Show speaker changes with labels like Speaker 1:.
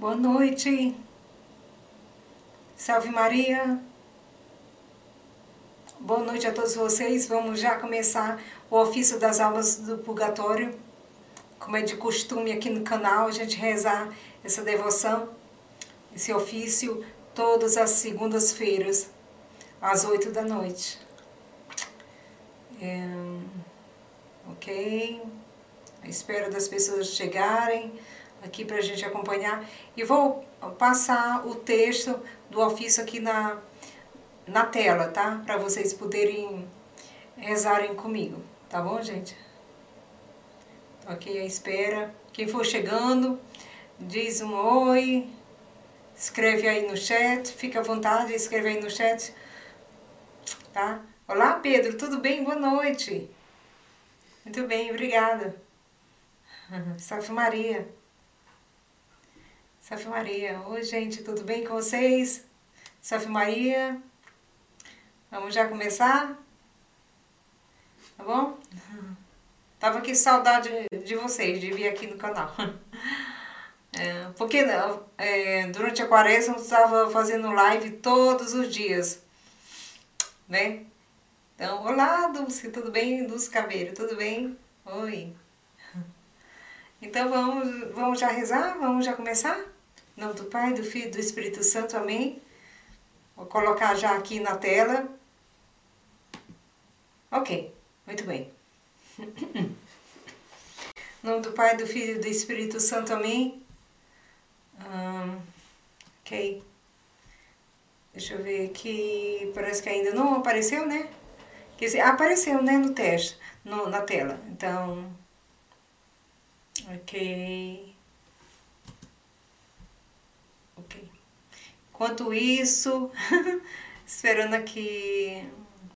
Speaker 1: Boa noite. Salve Maria. Boa noite a todos vocês. Vamos já começar o ofício das aulas do purgatório. Como é de costume aqui no canal, a gente rezar essa devoção, esse ofício, todas as segundas-feiras, às oito da noite. É, ok? A espera das pessoas chegarem aqui para a gente acompanhar. E vou passar o texto do ofício aqui na, na tela, tá? Para vocês poderem rezarem comigo, tá bom, gente? Tô aqui à espera. Quem for chegando, diz um oi, escreve aí no chat, fica à vontade, escreve aí no chat, tá? Olá, Pedro, tudo bem? Boa noite. Muito bem, obrigada. Salve Maria. Salve Maria. Oi, gente, tudo bem com vocês? Salve Maria. Vamos já começar? Tá bom? Tava aqui saudade de vocês, de vir aqui no canal. É, porque é, durante a quaresma eu estava fazendo live todos os dias, né? Então, olá Dulce, tudo bem? Dulce Caveiro, tudo bem? Oi. Então vamos, vamos já rezar? Vamos já começar? Nome do Pai, do Filho e do Espírito Santo, amém? Vou colocar já aqui na tela. Ok, muito bem. Em nome do Pai, do Filho e do Espírito Santo, amém? Um, ok. Deixa eu ver aqui. Parece que ainda não apareceu, né? Quer dizer, apareceu, né, no teste, no, na tela. Então, ok. Ok. Enquanto isso, esperando aqui